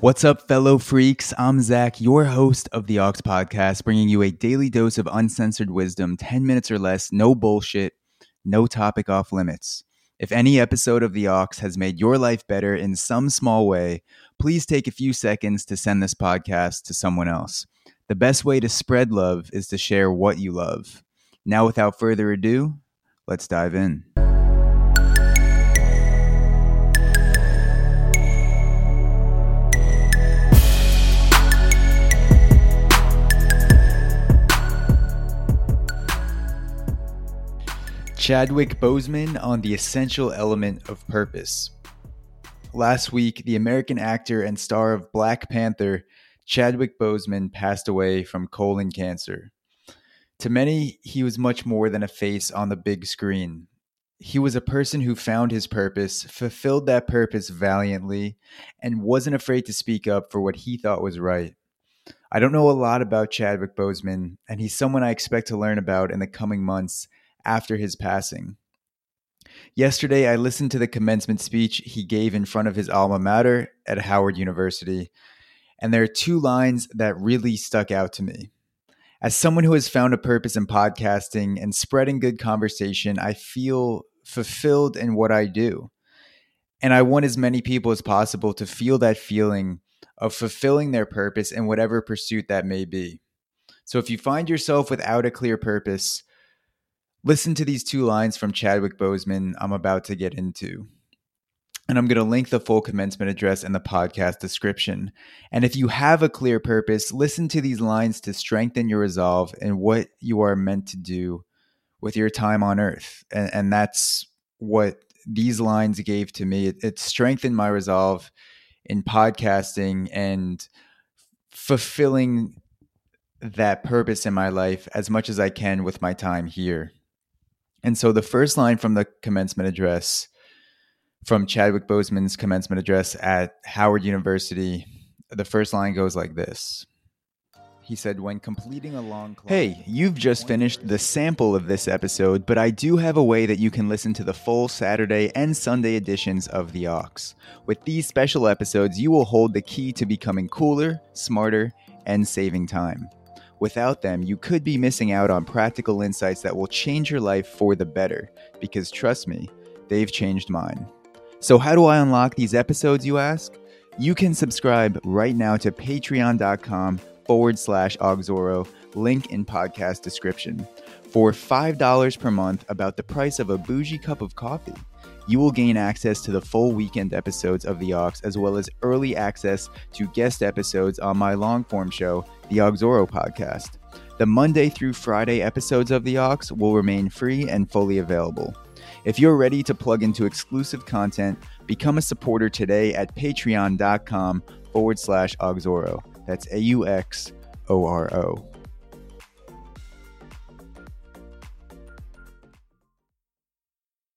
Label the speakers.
Speaker 1: What's up, fellow freaks? I'm Zach, your host of the Aux Podcast, bringing you a daily dose of uncensored wisdom, 10 minutes or less, no bullshit, no topic off limits. If any episode of the Aux has made your life better in some small way, please take a few seconds to send this podcast to someone else. The best way to spread love is to share what you love. Now, without further ado, let's dive in. Chadwick Boseman on the essential element of purpose. Last week, the American actor and star of Black Panther, Chadwick Boseman, passed away from colon cancer. To many, he was much more than a face on the big screen. He was a person who found his purpose, fulfilled that purpose valiantly, and wasn't afraid to speak up for what he thought was right. I don't know a lot about Chadwick Boseman, and he's someone I expect to learn about in the coming months after his passing. Yesterday, I listened to the commencement speech he gave in front of his alma mater at Howard University, and there are two lines that really stuck out to me. As someone who has found a purpose in podcasting and spreading good conversation, I feel fulfilled in what I do. And I want as many people as possible to feel that feeling of fulfilling their purpose in whatever pursuit that may be. So if you find yourself without a clear purpose, Listen to these two lines from Chadwick Boseman I'm about to get into. And I'm going to link the full commencement address in the podcast description. And if you have a clear purpose, listen to these lines to strengthen your resolve and what you are meant to do with your time on earth. And, and that's what these lines gave to me. It, it strengthened my resolve in podcasting and fulfilling that purpose in my life as much as I can with my time here. And so the first line from the commencement address from Chadwick Boseman's commencement address at Howard University, the first line goes like this. He said, when completing a long clock, Hey, you've just finished the sample of this episode, but I do have a way that you can listen to the full Saturday and Sunday editions of The Aux. With these special episodes, you will hold the key to becoming cooler, smarter, and saving time. Without them, you could be missing out on practical insights that will change your life for the better, because trust me, they've changed mine. So, how do I unlock these episodes, you ask? You can subscribe right now to patreon.com forward slash Auxoro, link in podcast description. For $5 per month, about the price of a bougie cup of coffee you will gain access to the full weekend episodes of The Aux, as well as early access to guest episodes on my long form show, The Auxoro Podcast. The Monday through Friday episodes of The Aux will remain free and fully available. If you're ready to plug into exclusive content, become a supporter today at patreon.com forward slash Auxoro. That's A U X O R O.